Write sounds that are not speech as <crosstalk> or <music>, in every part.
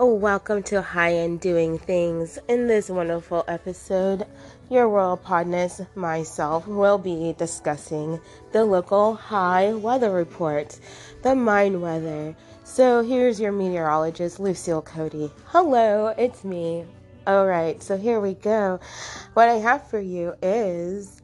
Oh, welcome to High and Doing Things. In this wonderful episode, your royal podness, myself, will be discussing the local high weather report, the mind weather. So here's your meteorologist, Lucille Cody. Hello, it's me. All right, so here we go. What I have for you is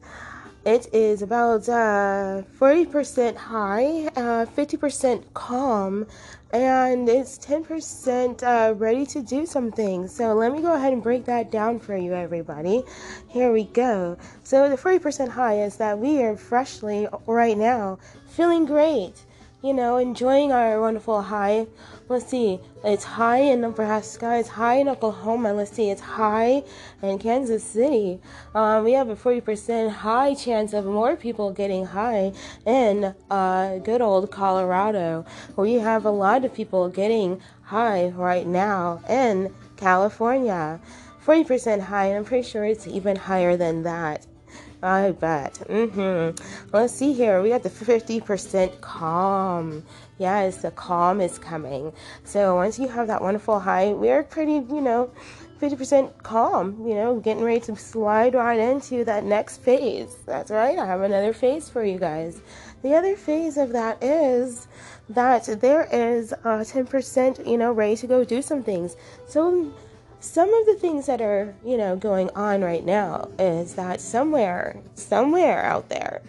it is about uh, 40% high, uh, 50% calm, and it's 10% uh, ready to do something. So let me go ahead and break that down for you, everybody. Here we go. So the 40% high is that we are freshly right now feeling great you know, enjoying our wonderful high. Let's see, it's high in Nebraska, it's high in Oklahoma. Let's see, it's high in Kansas City. Um, we have a 40% high chance of more people getting high in uh, good old Colorado. We have a lot of people getting high right now in California. 40% high, and I'm pretty sure it's even higher than that I bet. Mm-hmm. Let's see here. We got the 50% calm. Yes, the calm is coming. So once you have that wonderful high, we're pretty, you know, 50% calm, you know, getting ready to slide right into that next phase. That's right. I have another phase for you guys. The other phase of that is that there is uh, 10%, you know, ready to go do some things. So some of the things that are, you know, going on right now is that somewhere, somewhere out there,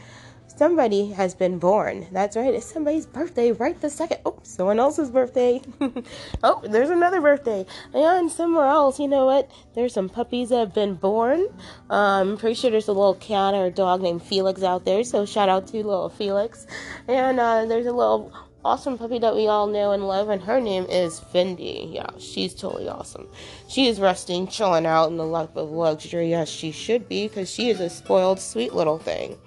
somebody has been born. That's right, it's somebody's birthday right the second. Oh, someone else's birthday. <laughs> oh, there's another birthday. And somewhere else, you know what? There's some puppies that have been born. Um, I'm pretty sure there's a little cat or dog named Felix out there, so shout out to little Felix. And uh, there's a little awesome puppy that we all know and love, and her name is Fendi. Yeah, she's totally awesome. She is resting, chilling out in the lap of luxury. Yes, she should be, because she is a spoiled, sweet little thing.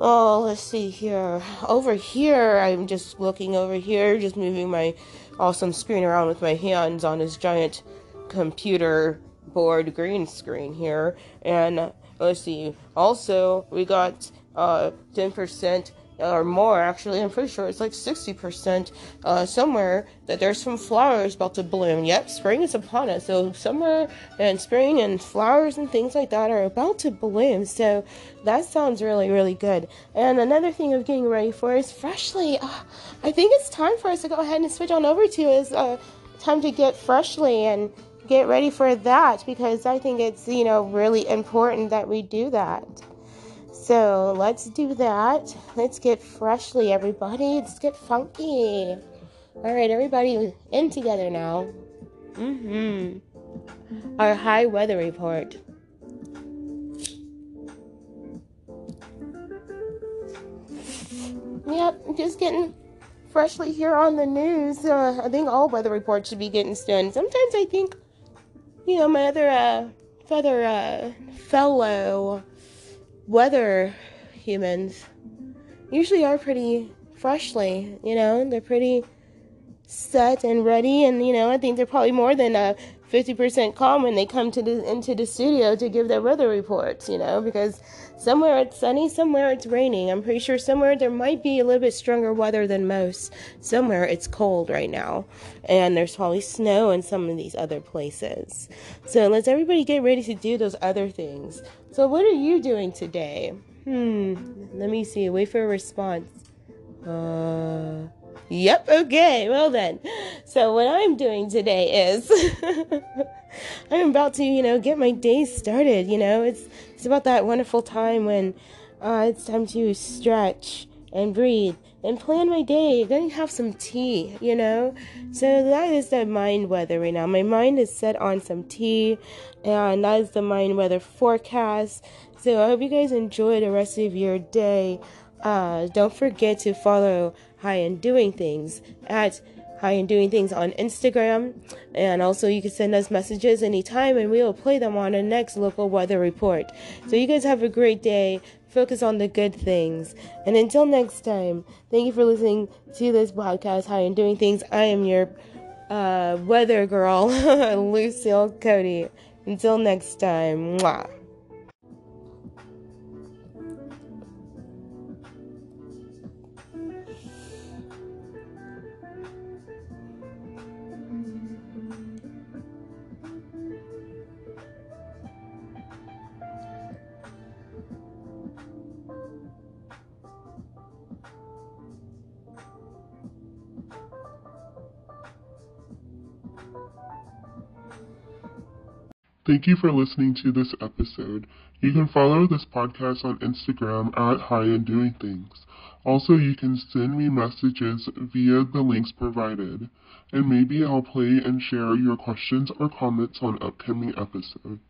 Oh, let's see here. Over here, I'm just looking over here, just moving my awesome screen around with my hands on this giant computer board green screen here. And let's see. Also, we got uh, 10% or more actually i'm pretty sure it's like 60% uh, somewhere that there's some flowers about to bloom. Yep spring is upon us. So summer and spring and flowers and things like that are about to bloom. So that sounds really really good. And another thing of getting ready for is freshly. Uh, i think it's time for us to go ahead and switch on over to is uh, time to get freshly and get ready for that because i think it's you know really important that we do that so let's do that. Let's get freshly, everybody. Let's get funky. All right, everybody in together now. Mm-hmm. Our high weather report. Yep, just getting freshly here on the news. Uh, I think all weather reports should be getting done. Sometimes I think, you know, my other uh, feather uh, fellow weather humans usually are pretty freshly, you know, they're pretty set and ready and you know, I think they're probably more than a 50% calm when they come to the into the studio to give their weather reports, you know, because somewhere it's sunny, somewhere it's raining. I'm pretty sure somewhere there might be a little bit stronger weather than most. Somewhere it's cold right now, and there's probably snow in some of these other places. So let's everybody get ready to do those other things. So what are you doing today? Hmm, let me see. Wait for a response. Uh Yep, okay, well then. So, what I'm doing today is <laughs> I'm about to, you know, get my day started. You know, it's, it's about that wonderful time when uh, it's time to stretch and breathe and plan my day. To have some tea, you know? So, that is the mind weather right now. My mind is set on some tea, and that is the mind weather forecast. So, I hope you guys enjoy the rest of your day. Uh, don't forget to follow High and Doing Things at High and Doing Things on Instagram. And also, you can send us messages anytime and we will play them on the next local weather report. So, you guys have a great day. Focus on the good things. And until next time, thank you for listening to this podcast, High and Doing Things. I am your uh, weather girl, <laughs> Lucille Cody. Until next time, mwah. Thank you for listening to this episode. You can follow this podcast on Instagram at High and Doing Things. Also, you can send me messages via the links provided, and maybe I'll play and share your questions or comments on upcoming episodes.